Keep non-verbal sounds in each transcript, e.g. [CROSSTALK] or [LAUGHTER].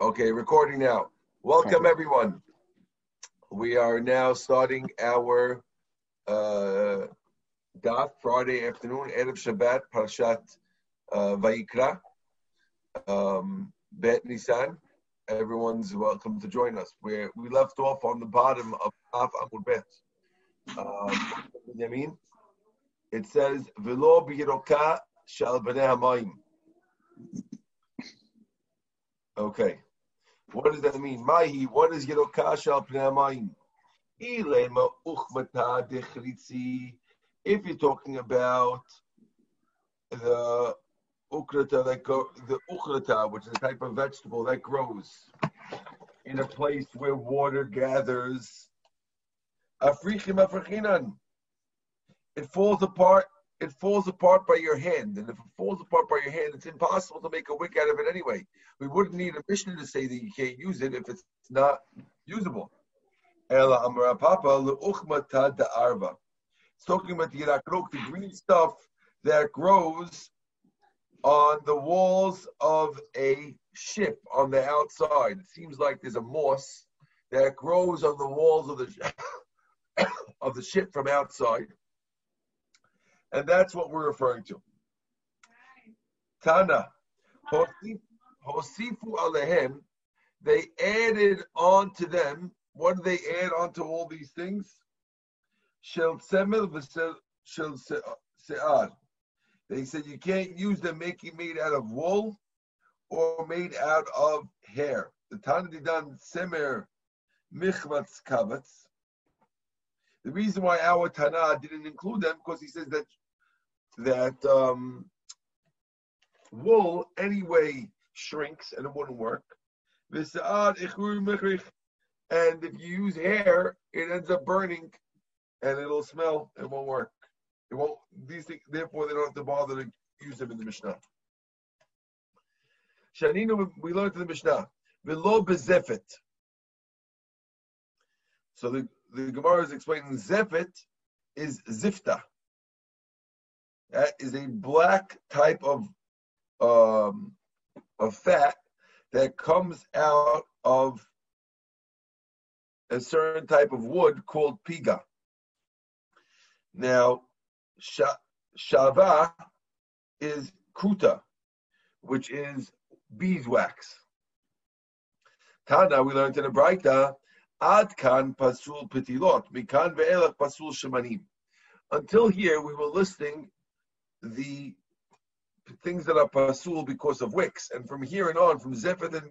Okay, recording now. Welcome everyone. We are now starting our uh, Daf Friday afternoon, Erev Shabbat, Parashat uh, Vayikra, um, Bet Nisan. Everyone's welcome to join us. Where we left off on the bottom of Daf Amud Bet. Um. It says, "Velo biyiroka shal b'nei hamayim." Okay. What does that mean? Mahi, what is Yeroka shal pnei hamayim? Ilema dechritzi. If you're talking about the ukrata that go, the ukrata, which is a type of vegetable that grows in a place where water gathers, africhim africhinan. It falls apart. It falls apart by your hand, and if it falls apart by your hand, it's impossible to make a wick out of it anyway. We wouldn't need a Mishnah to say that you can't use it if it's not usable. It's talking about the yirakrok, the green stuff that grows on the walls of a ship on the outside. It seems like there's a moss that grows on the walls of the [COUGHS] of the ship from outside. And that's what we're referring to. Tana, Hosifu alehem, they added on to them, what did they add on to all these things? Semel. They said you can't use them making made out of wool or made out of hair. The Tana Didan Semer Michvatz Kavatz. The reason why our Tana didn't include them because he says that that um, wool anyway shrinks and it wouldn't work. And if you use hair, it ends up burning and it'll smell. It won't work. It won't. These things, therefore, they don't have to bother to use them in the Mishnah. Shaninu, we learned in the Mishnah. Bezefet. So the, the Gemara is explaining zefet is zifta. That is a black type of um, of fat that comes out of a certain type of wood called piga. Now, shava is kuta, which is beeswax. Tana, we learned in the Braita, ad kan pasul pitilot, mikan ve'elach pasul shemanim. Until here, we were listing the things that are pasul because of wicks, and from here and on, from Zephyr and,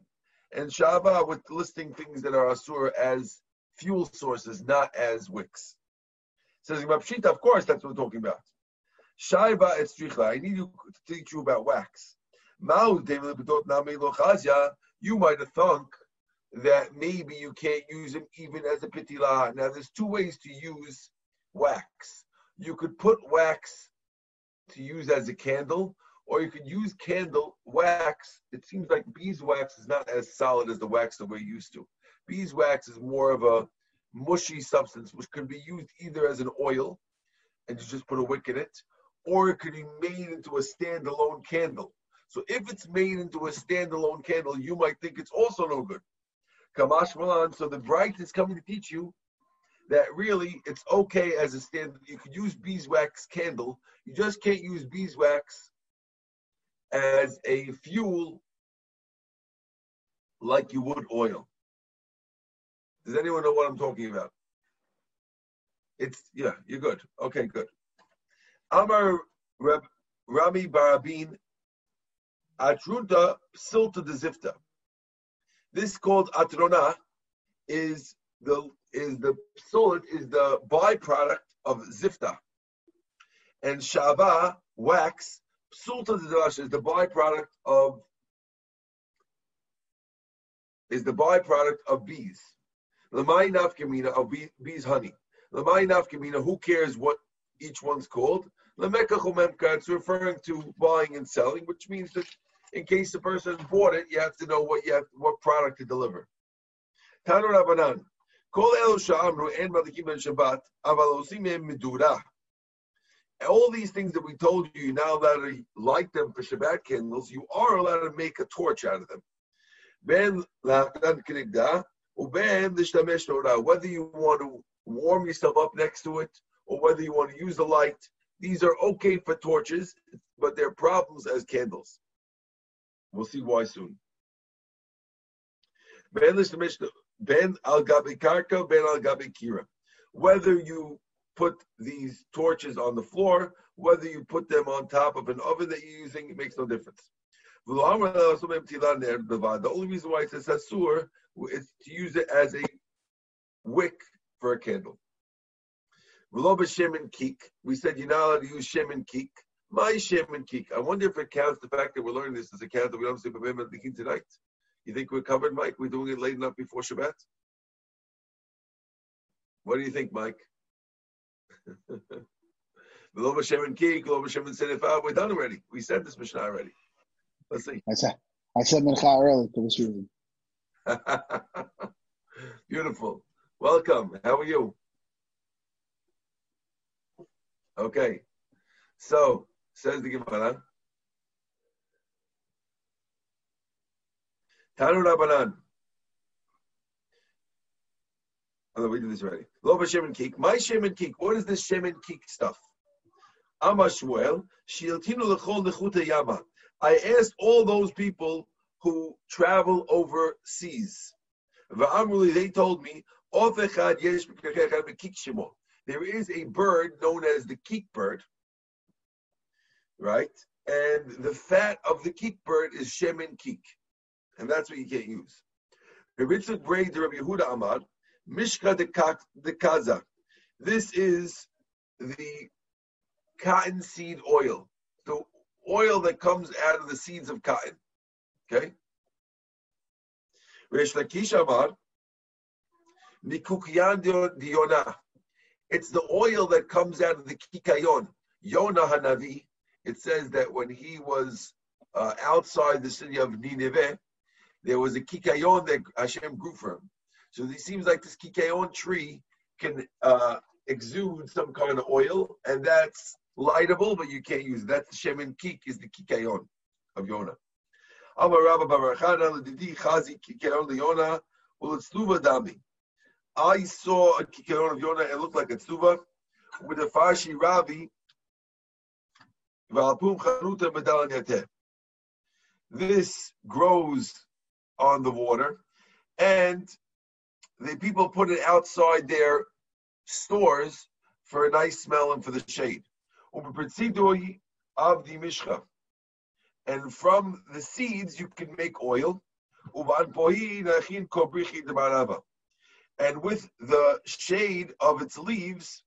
and Shava, with listing things that are asur as fuel sources, not as wicks. Says Pshita, of course, that's what we're talking about. Shaiva etzricha. I need you to teach you about wax. You might have thunk that maybe you can't use them even as a pitila. Now, there's two ways to use wax. You could put wax to use as a candle, or you could use candle wax. It seems like beeswax is not as solid as the wax that we're used to. Beeswax is more of a mushy substance, which could be used either as an oil, and you just put a wick in it, or it could be made into a standalone candle. So if it's made into a standalone candle, you might think it's also no good. Kamash Malan, so the bright is coming to teach you that really it's okay as a standard. You could use beeswax candle. You just can't use beeswax as a fuel like you would oil. Does anyone know what I'm talking about? It's yeah, you're good. Okay, good. Amar Rab, Rami Barabin Atrunta Silta de Zifta. This called Atrona is the is the solid is the byproduct of zifta, and shava wax sulta is the byproduct of is the byproduct of bees. Lamai nafkamina of bees honey. Lamai nafkamina. Who cares what each one's called? Lameka chumemka. It's referring to buying and selling, which means that in case the person bought it, you have to know what you have, what product to deliver. Tanu Rabbanan. All these things that we told you, now that you like them for Shabbat candles, you are allowed to make a torch out of them. Whether you want to warm yourself up next to it, or whether you want to use the light, these are okay for torches, but they're problems as candles. We'll see why soon. Ben al gabi karka, ben al gabi kira. Whether you put these torches on the floor, whether you put them on top of an oven that you're using, it makes no difference. The only reason why it says asur is to use it as a wick for a candle. We said you're not allowed to use shem kik. My shem kik. I wonder if it counts the fact that we're learning this as a that we don't with the tonight. You think we're covered, Mike? We're doing it late enough before Shabbat? What do you think, Mike? Lo Hashem and Kik, Lo Hashem we're done already. We said this Mishnah already. Let's see. I said, I said Mincha early for this reason. [LAUGHS] Beautiful. Welcome. How are you? Okay. So, says the Gemara. Tanu Rabbanan. Oh, we did this already. Lo Shem Kik. My Shem Kik. What is this Shem Kik stuff? Amashwel. Shiltinu lechol nechuta yama. I asked all those people who travel overseas. They told me, there is a bird known as the keek bird, right? And the fat of the keek bird is shemen keek, and that's what you can't use. Rabbi Braid, Rabbi Yehuda Amad, Mishka de Kaza. This is the cotton seed oil, the oil that comes out of the seeds of cotton. Okay? Resh Lakish Amar, Mikukyan. It's the oil that comes out of the Kikayon. Yonah Hanavi, it says that when he was uh, outside the city of Nineveh, there was a Kikayon that Hashem grew for him. So it seems like this kikayon tree can uh, exude some kind of oil, and that's lightable, but you can't use it. That's shemen kik, is the kikayon of Yonah. Amar Rabba Ledidi Chazi kikayon Dami. I saw a kikayon of Yonah, it looked like a tzuva, with a Farshi Ravi, this grows on the water, and the people put it outside their stores for a nice smell and for the shade. Of the mishcha. And from the seeds you can make oil. And with the shade of its leaves,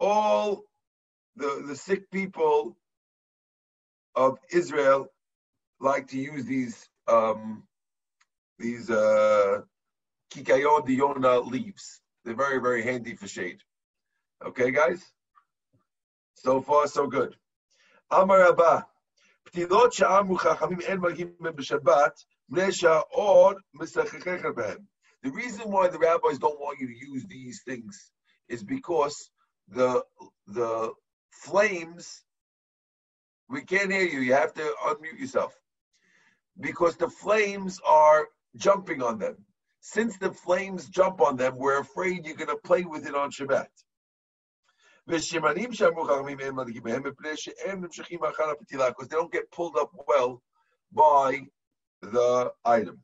all the, the sick people of Israel like to use these um, these uh, Kikayon Diona leaves. They're very, very handy for shade. Okay, guys? So far, so good. Amar Abba. פתילות שאמרו חכמים אין מלכים בשבת, מפני שהאור משחקך בהם. The reason why the rabbis don't want you to use these things is because the the flames we can't hear you. You have to unmute yourself. Because the flames are jumping on them since the flames jump on them, we're afraid you're going to play with it on Shabbat. Because they don't get pulled up well by the item.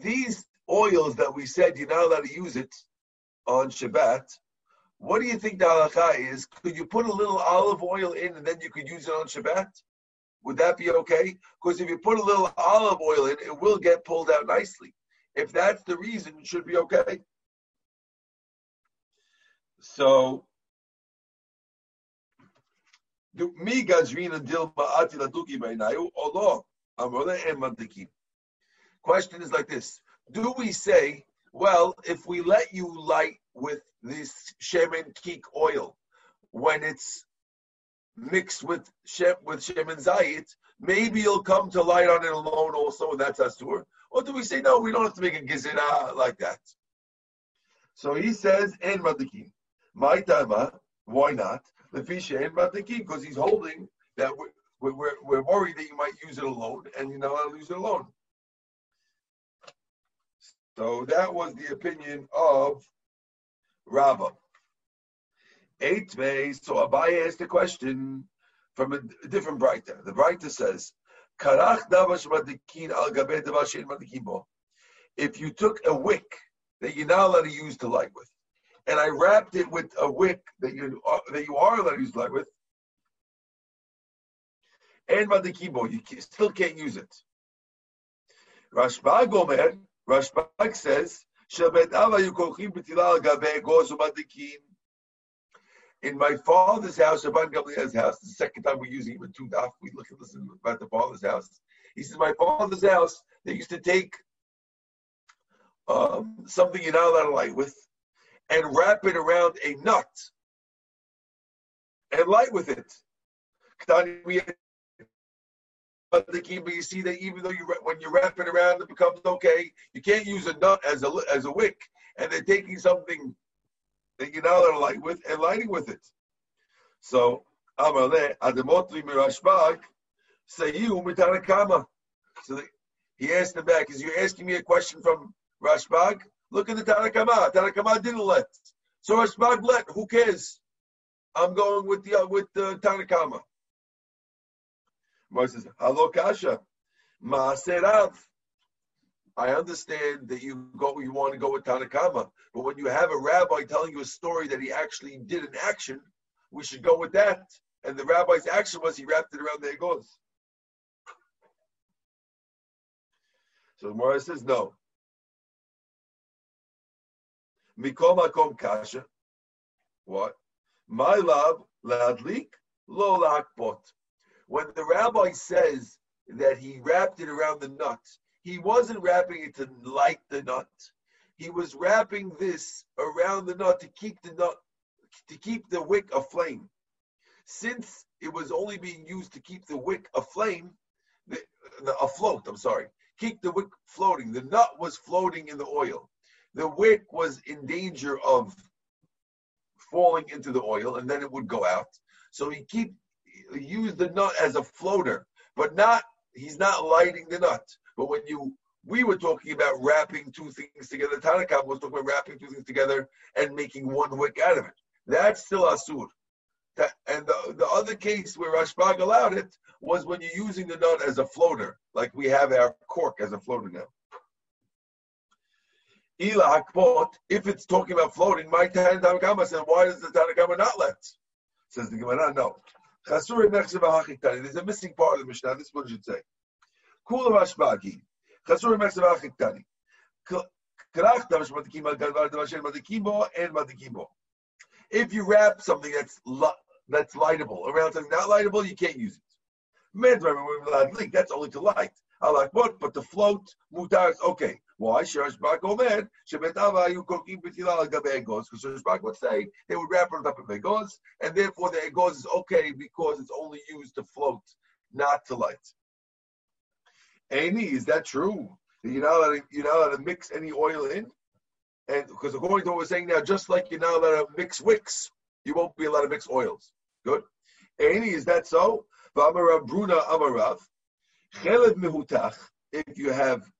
These oils that we said you're not allowed to use it on Shabbat, what do you think the halacha is? Could you put a little olive oil in and then you could use it on Shabbat? Would that be okay? Because if you put a little olive oil in, it will get pulled out nicely. If that's the reason, it should be okay. So, mi gazrina laduki and Question is like this. Do we say, well, if we let you light with this shemen kik oil when it's mixed with shem, with shemen zayit, maybe you'll come to light on it alone also, and that's us asur. Or do we say no? We don't have to make a gizera like that. So he says, "En madikim." My tama, why not? The fish and matiki, because he's holding that we're, we're, we're worried that you might use it alone, and you're not allowed to use it alone. So that was the opinion of Rabbah. Eight ways. So Abaye asked a question from a, different Breita. The Breita says, Karach davash madikin al madikin If you took a wick that you're not allowed to use to light with, and I wrapped it with a wick that you are, that you are allowed to use to light with, and madikibo, you still can't use it. Rashbag Omer, Rashbag says, in my father's house, Rabban Gamliel's house, the second time we're using with two daf, we look at listen about the father's house. He says, my father's house, they used to take um, something you're not allowed to light with and wrap it around a nut and light with it. But you see that even though you when you wrap it around, it becomes okay. You can't use a nut as a as a wick, and they're taking something that you're light with and lighting with it. So, Amale, Ademotri Mirashbag, Sayu Mitanakama. So he asked him back, is you asking me a question from Rashbag? Look at the Tanakama. Tanakama didn't let. So Rashbag let. Who cares? I'm going with the with the Tanakama. Moses says, Hello Kasha. Maaserav. I understand that you go, you want to go with Tanakama, but when you have a rabbi telling you a story that he actually did an action, we should go with that. And the rabbi's action was he wrapped it around the egoz. So the says no. Mikol makom kasha. What? My love ladlik lo lakbot. When the rabbi says that he wrapped it around the nut, he wasn't wrapping it to light the nut. He was wrapping this around the nut to keep the nut, to keep the wick aflame. Since it was only being used to keep the wick aflame, the, the, afloat, I'm sorry, keep the wick floating. The nut was floating in the oil. The wick was in danger of falling into the oil and then it would go out. So he keep use the nut as a floater, but not he's not lighting the nut. But when you we were talking about wrapping two things together. Tanakam was talking about wrapping two things together and making one wick out of it. That's still asur. That, and the, the other case where Rashbag allowed it was when you're using the nut as a floater, like we have our cork as a floater now. Ila hakpot, if it's talking about floating, my Tanakama said, why does the Tanakama not let? Says the Gemara, no. There's a missing part of the Mishnah. This it should say. Kula Rashbagi. Chasur Mexavach Tani. Krach Davash Matikim Gadvar Davashen Matikimbo and Matikimbo. If you wrap something that's that's lightable around something not lightable, you can't use it. That's only to light. I like what, but to float, mutar is okay. Why? Rashbag Omer, Shebetava, you cooking Betila Gabe Egoz, because Rashbag would say they would wrap it up in Egoz, and therefore the Egoz is okay because it's only used to float, not to light. Any, is that true? You're not allowed to, you're not allowed to mix any oil in? And because according to what we're saying now, just like you're not allowed to mix wicks, you won't be allowed to mix oils. Good. Any, is that so? If you have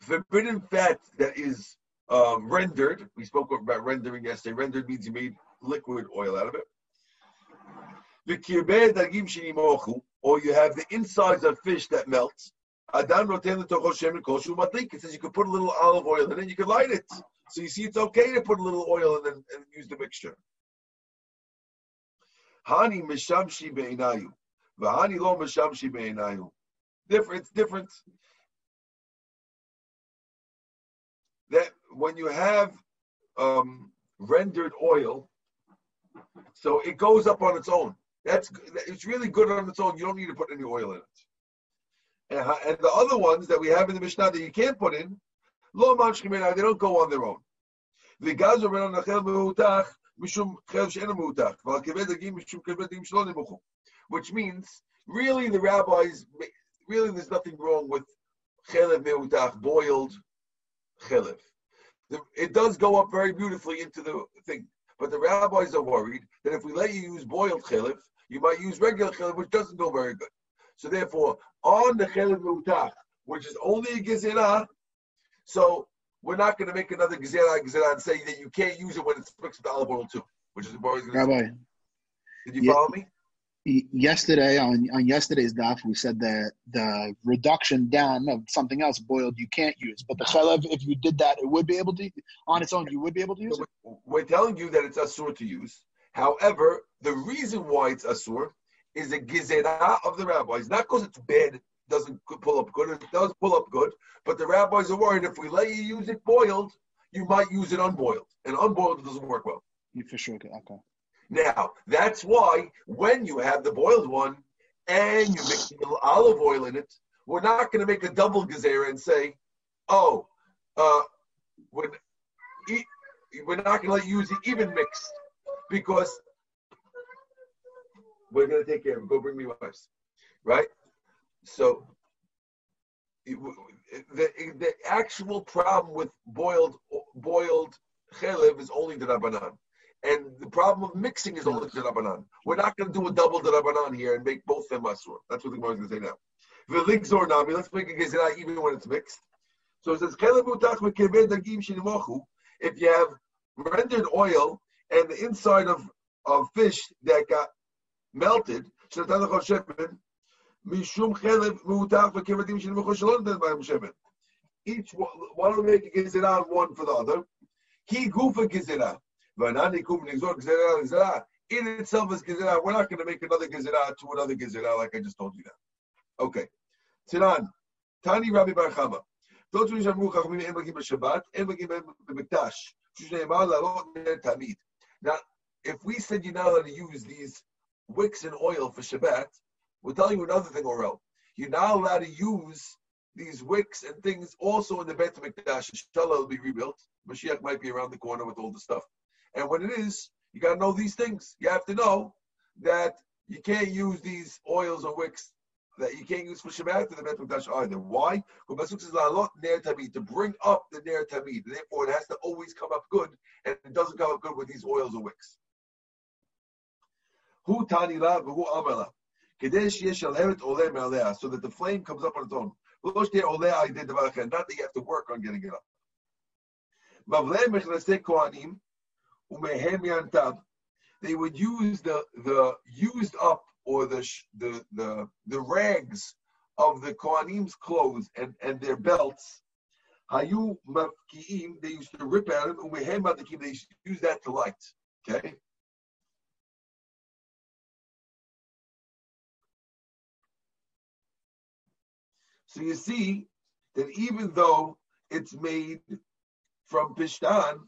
forbidden fat that is um, rendered, we spoke about rendering yesterday. Rendered means you made liquid oil out of it or you have the insides of fish that melts. It says you could put a little olive oil and then you could light it. So you see, it's okay to put a little oil and then and use the mixture. Hani mishamshi be'inayu. V'hani lo mishamshi be'inayu. Different, it's different. When you have um, rendered oil, so it goes up on its own. That's it's really good on its own. You don't need to put any oil in it. And, and the other ones that we have in the Mishnah that you can't put in, lo they don't go on their own. Which means, really, the rabbis, really, there's nothing wrong with chelev meutach, boiled chelev. The, it does go up very beautifully into the thing. But the rabbis are worried that if we let you use boiled chilif, you might use regular chilif, which doesn't go very good. So therefore, on the chilif mutach, which is only a gezerah, so we're not going to make another gezerah gezerah and say that you can't use it when it's mixed with olive oil too, which is what Rabbi, Did you yeah. follow me? Yesterday on on yesterday's daf we said that the reduction down of something else boiled you can't use. But the chalev if you did that it would be able to on its own you would be able to use it? We're telling you that it's asur to use. However the reason why it's asur is a gizera of the rabbis. Not because it's bad doesn't pull up good it does pull up good but the rabbis are worried if we let you use it boiled you might use it unboiled. And unboiled doesn't work well. You for sure okay now, that's why when you have the boiled one and you mix the olive oil in it, we're not going to make a double gezerah and say, oh, uh, when, we're not going to let you use it even mixed because we're going to take care of it. Go bring me wives. Right? So, the, the actual problem with boiled boiled chelev is only the rabbanan. And the problem of mixing is only the Rabbanan. We're not going to do a double Rabbanan here and make both them Asur. That's what the Gemara is going to say now. V'ligzor nami, let's make a gezerah even when it's mixed. So it says, if you have rendered oil and the inside of, of fish that got melted, each one, why don't make a gezerah one for the other? He gufa gezerah. In itself is gezerah. We're not going to make another gezerah to another gezerah like I just told you now. Okay. Tiran. Tani Rabbi Bar Chava. Those who שאמרו חכמים אין מגיעים בשבת, אין מגיעים במקדש. שנאמר לעלות תמיד. Now, if we said you're not allowed to use these wicks and oil for Shabbat, we're telling you another thing, Orel. You're not allowed to use these wicks and things also in the Beit HaMikdash. Inshallah, will be rebuilt. Mashiach might be around the corner with all the stuff. And when it is, you got to know these things. You have to know that you can't use these oils or wicks that you can't use for Shabbat to the Bet Mikdash either. Why? Because Pasuk says lot ner tamid to bring up the ner tamid. Therefore, it has to always come up good, and it doesn't come up good with these oils or wicks. Who amela. Kadesh yesh al heret so that the flame comes up on its own. Not that you have to work on getting it up they would use the the used up or the the the, the rags of the Kohanim's clothes and, and their belts. Hayu they used to rip out of them, they used to use that to light. Okay? So you see that even though it's made from Pishtan,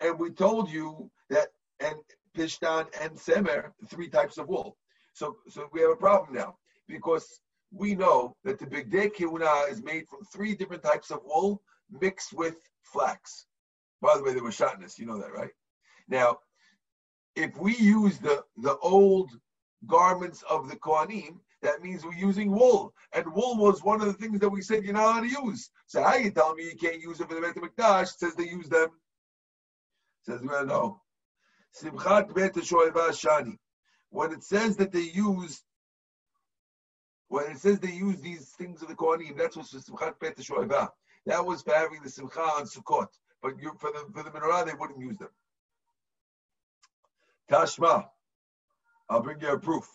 and we told you that and Pishtan and Semer, three types of wool. So, so we have a problem now because we know that the Bigdei Kehuna is made from three different types of wool mixed with flax. By the way, there were shatnez, you know that, right? Now, if we use the, the old garments of the Kohanim, that means we're using wool. And wool was one of the things that we said you're not allowed to use. So how you tell me you can't use it for the Beit HaMikdash? It says they use them Says well, no. Simchat Bet Shani. When it says that they use, when it says they use these things of the Kohanim, that's what's for Simchat Bet Shoeva. That was for having the Simcha on Sukkot. But you, for the for the menorah, they wouldn't use them. Tashma. I'll bring you a proof.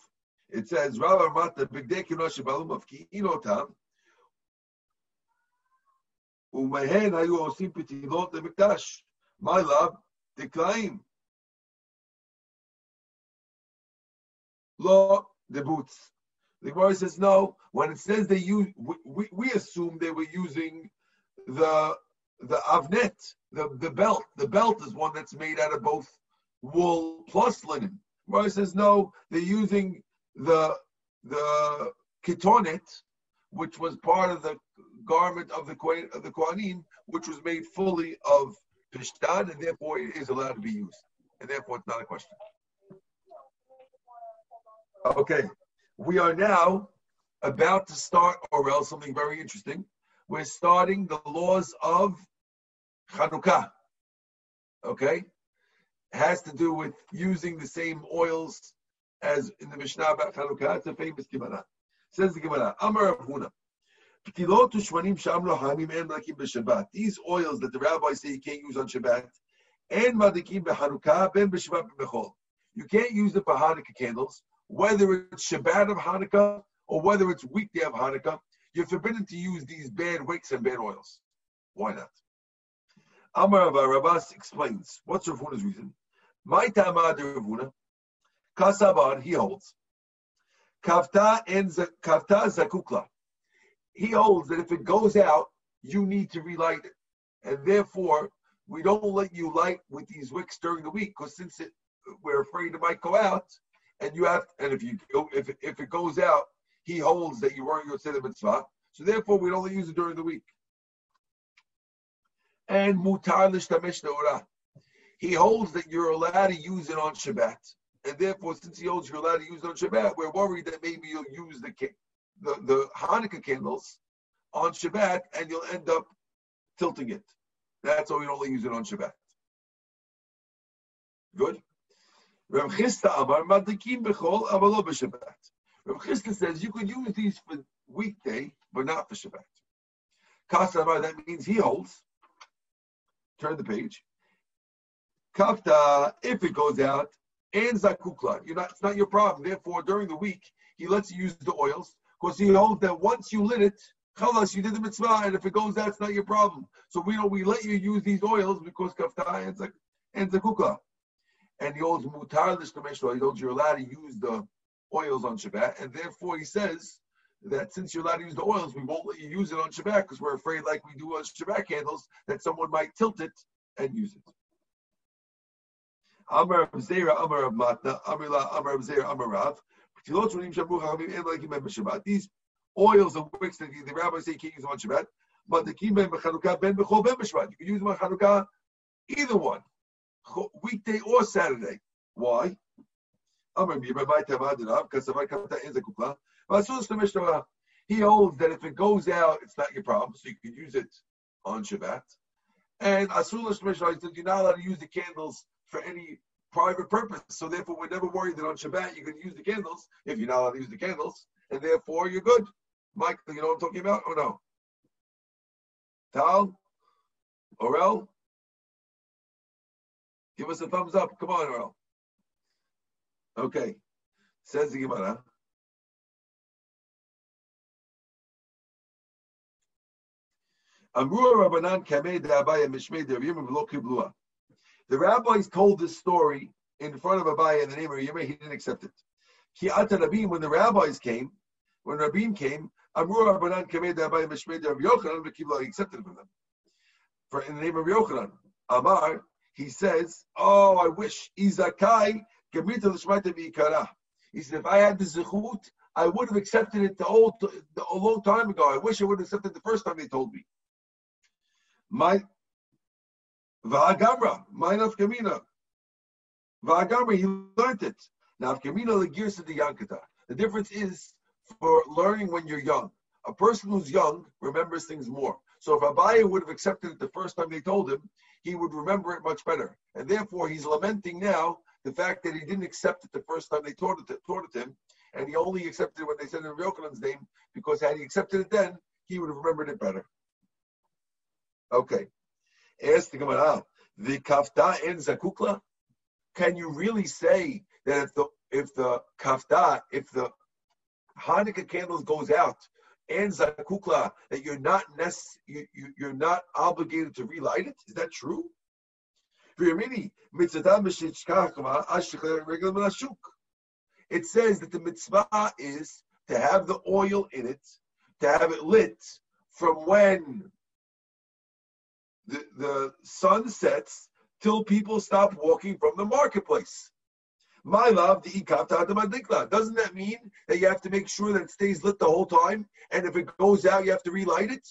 It says, Rav Mata Bigdei Kinosh Balum of Kiinotam. ומהן היו עושים פתילות למקדש. My love, the claim. Law, the boots. The Gemara says no. When it says they use, we, we, assume they were using the the avnet, the, the belt. The belt is one that's made out of both wool plus linen. Gemara says no. They're using the the kitonet, which was part of the garment of the of the Kohanim, which was made fully of And therefore it is allowed to be used. And therefore it's not a question. Okay, we are now about to start, or else something very interesting. We're starting the laws of Chanukah. Okay? Has to do with using the same oils as in the Mishnah about Chanukah. It's a famous Gemara. Says the Gemara, Amar Huna. These oils that the rabbis say you can't use on Shabbat, and madikim beHanukkah ben b'Shabbat b'Bechol. You can't use it for Hanukkah candles, whether it's Shabbat of Hanukkah or whether it's weekday of Hanukkah. You're forbidden to use these bad wicks and bad oils. Why not? Amar Rabbas explains what's Rav Huna's reason. My tamad Rav Kasabar he holds kafta and kafta zakukla he holds that if it goes out, you need to relight it. And therefore, we don't let you light with these wicks during the week because since it, we're afraid it might go out, and you have, and if you if if it goes out, he holds that you weren't going to say the mitzvah. So therefore, we don't use it during the week. And mutar l'shtamish He holds that you're allowed to use it on Shabbat, and therefore, since he holds you're allowed to use it on Shabbat, we're worried that maybe you'll use the the, the Hanukkah candles on Shabbat and you'll end up tilting it. That's why we only use it on Shabbat. Good. Rav Chisda Amar Madikim Bechol Avalo b'Shabbat. Rav Chisda says you could use these for weekday, but not for Shabbat. Kasa Amar, that means he holds. Turn the page. Kafta, if it goes out, and zakukla, you're not, it's not your problem. Therefore, during the week, he lets you use the oils because he holds that once you lit it, chalas, you did the mitzvah, and if it goes it's not your problem. So we know we let you use these oils because kafta and, and zakukah. And he holds mutar l'shtameshlo, he holds you're allowed to use the oils on Shabbat, and therefore he says that since you're allowed to use the oils, we won't let you use it on Shabbat because we're afraid, like we do on Shabbat candles, that someone might tilt it and use it. Amar Zera, Amar Matna, Amar Amar Zera, Amar Rav. These oils and wicks that the rabbis say you can't use them on Shabbat, but the kimben b'chanukah ben b'chol ben b'Shabbat. You can use them on Chanukah, either one, weekday or Saturday. Why? He holds that if it goes out, it's not your problem, so you can use it on Shabbat. And Asul Shemeshah said you're not allowed to use the candles for any private purpose. So therefore, we're never worried that on Shabbat you can use the candles if you're not allowed to use the candles, and therefore you're good. Mike, you know what I'm talking about or no? Tal? Orel? Give us a thumbs up. Come on, Orel. Okay. Says the Gemara. Amru Rabbanan Kameh Abaya Mishmei Dervim V'lo Kiblua. The rabbis told this story in front of Abaye in the name of Yirmeh, he didn't accept it. Ki Rabim, when the rabbis came, when Rabim came, Amru Rabbanan Kamed Abaye Mishmed Rav Yochanan V'kibla, he accepted from them. For in the name of Yochanan, Amar, he says, "Oh, I wish Izakai Gemita L'Shmaita V'Ikara." He said, "If I had the zechut, I would have accepted it the old, the, a long time ago. I wish I would have accepted it the first time they told me." My Va'agamra, Mainaf Kamina. Va'agamra, he learned it. Now, Kamina Legirsa the Yankata. The difference is for learning when you're young. A person who's young remembers things more. So if Abaye would have accepted it the first time they told him, he would remember it much better. And therefore, he's lamenting now the fact that he didn't accept it the first time they taught it, taught it to him, and he only accepted it when they said it in Yochanan's name, because had he accepted it then, he would have remembered it better. Okay. Ask the Gemara, the kafta in zakukla? Can you really say that if the if the kafta, if the Hanukkah candles goes out and zakukla, that you're not you, you, you're not obligated to relight it? Is that true? It says that the mitzvah is to have the oil in it, to have it lit from when the, the sun sets till people stop walking from the marketplace. My love, the ikata Doesn't that mean that you have to make sure that it stays lit the whole time? And if it goes out, you have to relight it?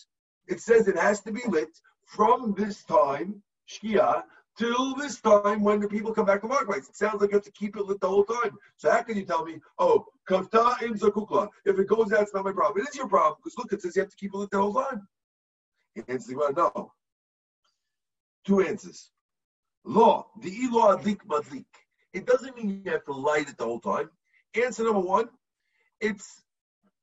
It says it has to be lit from this time, Shkia, till this time when the people come back to marketplace. It sounds like you have to keep it lit the whole time. So how can you tell me, oh, kafta in zakukla? If it goes out, it's not my problem. It is your problem because look, it says you have to keep it lit the whole time. The answer is no two answers. Law, the law adlik madlik. It doesn't mean you have to light it the whole time. Answer number one, it's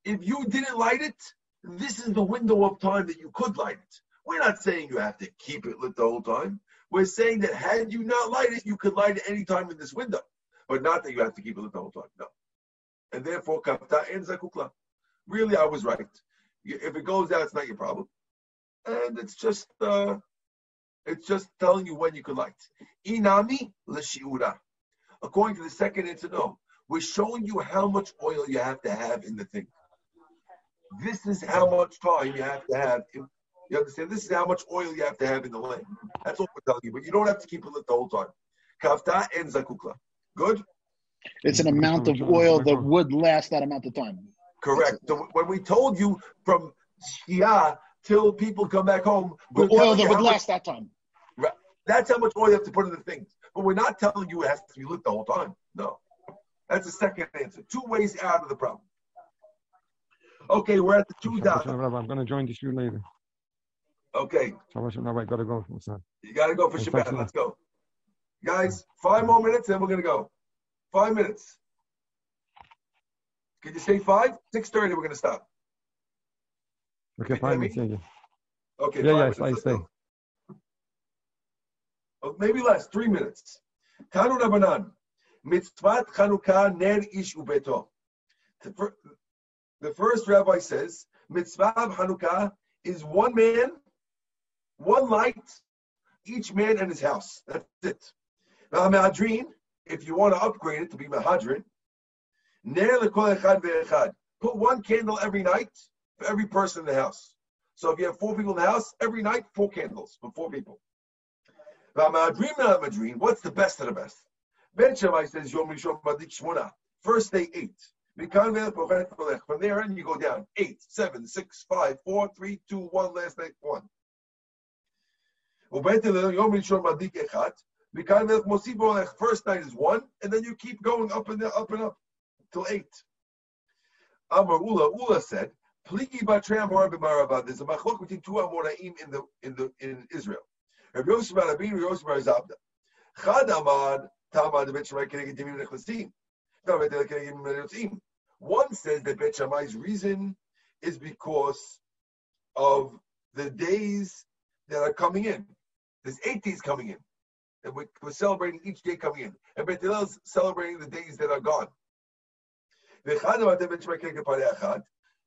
if you didn't light it, this is the window of time that you could light it. We're not saying you have to keep it lit the whole time. We're saying that had you not light it, you could light it any time in this window, but not that you have to keep it lit the whole time. No. And therefore, kafta and zakukla. Really, I was right. If it goes out, it's not your problem, and it's just uh, it's just telling you when you could light. Inami l'shiura. According to the second answer, no. We're showing you how much oil you have to have in the thing. This is how much time you have to have. In, you understand? This is how much oil you have to have in the lamp. That's what we're telling you. But you don't have to keep it lit the whole time. Kafta and zakukla. Good? It's an amount of oil that would last that amount of time. Correct. So when we told you from Shia till people come back home, The we're oil that would how much- last that time. Right. That's how much oil you have to put in the things. But we're not telling you it has to be lit the whole time. No. That's the second answer. Two ways out of the problem. Okay, we're at the two dots. I'm going to join the shoe later. Okay, Shabbat Shalom, Rabbi. I got to go. What's that? you got to go for Thanks, Shabbat. Let's go. Guys, five more minutes, then we're going to go. Five minutes. Can you say five? 6.30, we're going to stop. Okay, five hear minutes. Yeah, yeah. Okay, Yeah, yeah, minutes. I go. Oh, maybe less, three minutes. Tanu Rabbanan. Mitzvat Chanukah ner ish ubeto. The first rabbi says, Mitzvah of Chanukah is one man, one light, each man and his house. That's it. Mahadrin, if you want to upgrade it to be Mahadrin, ner lekol echad ve'echad. Put one candle every night for every person in the house. So if you have four people in the house, every night, four candles for four people. Now my dream, not my dream. What's the best of the best? Bet Shammai says, Yom Rishon Badik Shmona. First day, eight. From there and you go down. Eight, seven, six, five, four, three, two, one, last night, one. First night is one, and then you keep going up and up and up till eight. Amar Ula, Ula said, Pligi batram har b'marabad. There's a machlok between two Amoraim in the in the in Israel. Rabbi Yosef bar Rabbi Yosef bar. Chad Amad Tamad Bet Shammai keneged Hillel keneged Timim Nechasim. One says that Bet Shammai's reason is because of the days that are coming in. There's eight days coming in. And we- we're celebrating each day coming in. And Bet Hillel's celebrating the days that are gone.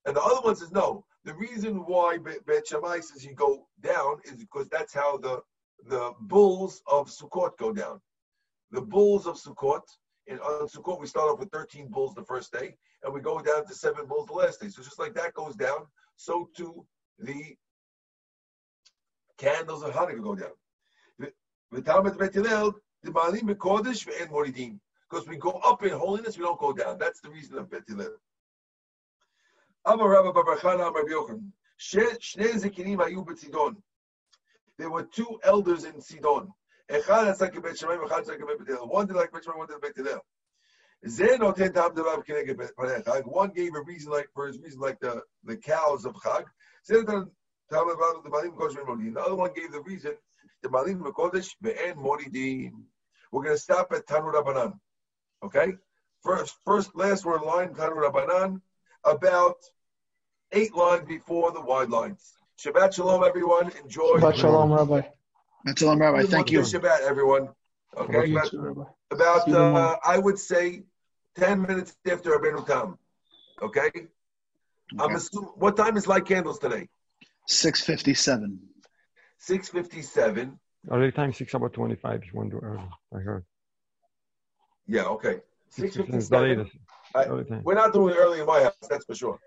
And the other one says no. The reason why Be- Bet Shammai says you go down is because that's how the the bulls of Sukkot go down. The bulls of Sukkot, in on Sukkot we start off with 13 bulls the first day, and we go down to seven bulls the last day. So just like that goes down, so too the candles of Hanukkah go down. The- Talmud Bet the Malim Bekodesh and Moridim. Because we go up in holiness, we don't go down. That's the reason of Bet. Amar Amar. Shnei Zekinim B'Tzidon. There were two elders in Sidon. Echad Bet Shammai, Echad Bet. One did like Bet Shammai, one did Bet. Zeh noten tam. One gave a reason like for his reason like the, the cows of Chag. Zeh noten tam the Malim Kodesh. The other one gave the reason the Malim Kodesh ve'en Moridim. We're going to stop at Tanu Rabbanan. Okay? First, first, last word line, Tanu Rabbanan, about eight lines before the wide lines. Shabbat Shalom, everyone. Enjoy. Shabbat Shalom, Rabbi. Shabbat shalom, Rabbi. Thank you. Shabbat, everyone. Okay, You about, Rabbi. about See you tomorrow. uh, I would say ten minutes after Rabbeinu Tam. Okay, I'm Okay. assuming. What time is light candles today? 657. Six fifty-seven. Early time six about twenty-five. If you want to do early, I heard. Yeah. Okay. Six Six is the fifty-seven. Latest. I- We're not doing it early in my house. That's for sure.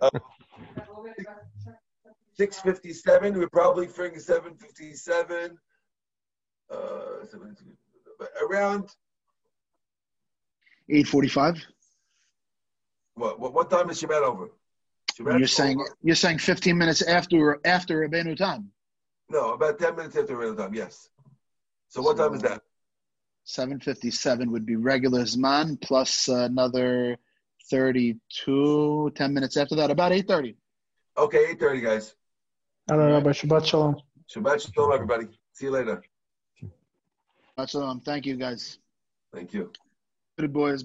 Uh, Six fifty-seven. We're probably figuring seven fifty-seven. Uh, around 845. what? What, what time is Shabbat over? Shabbat You're saying over- you're saying 15 minutes after after Rabbeinu Tam. no, about ten minutes after Rabbeinu Tam. Yes. So what time is that? 757 would be regular Zman plus another 32, 10 minutes after that, about 830. Okay, eight thirty, guys. Hello, Rabbi. Shabbat Shalom. Shabbat shalom, everybody. See you later. Shabbat shalom. Thank you, guys. Thank you. Good boys.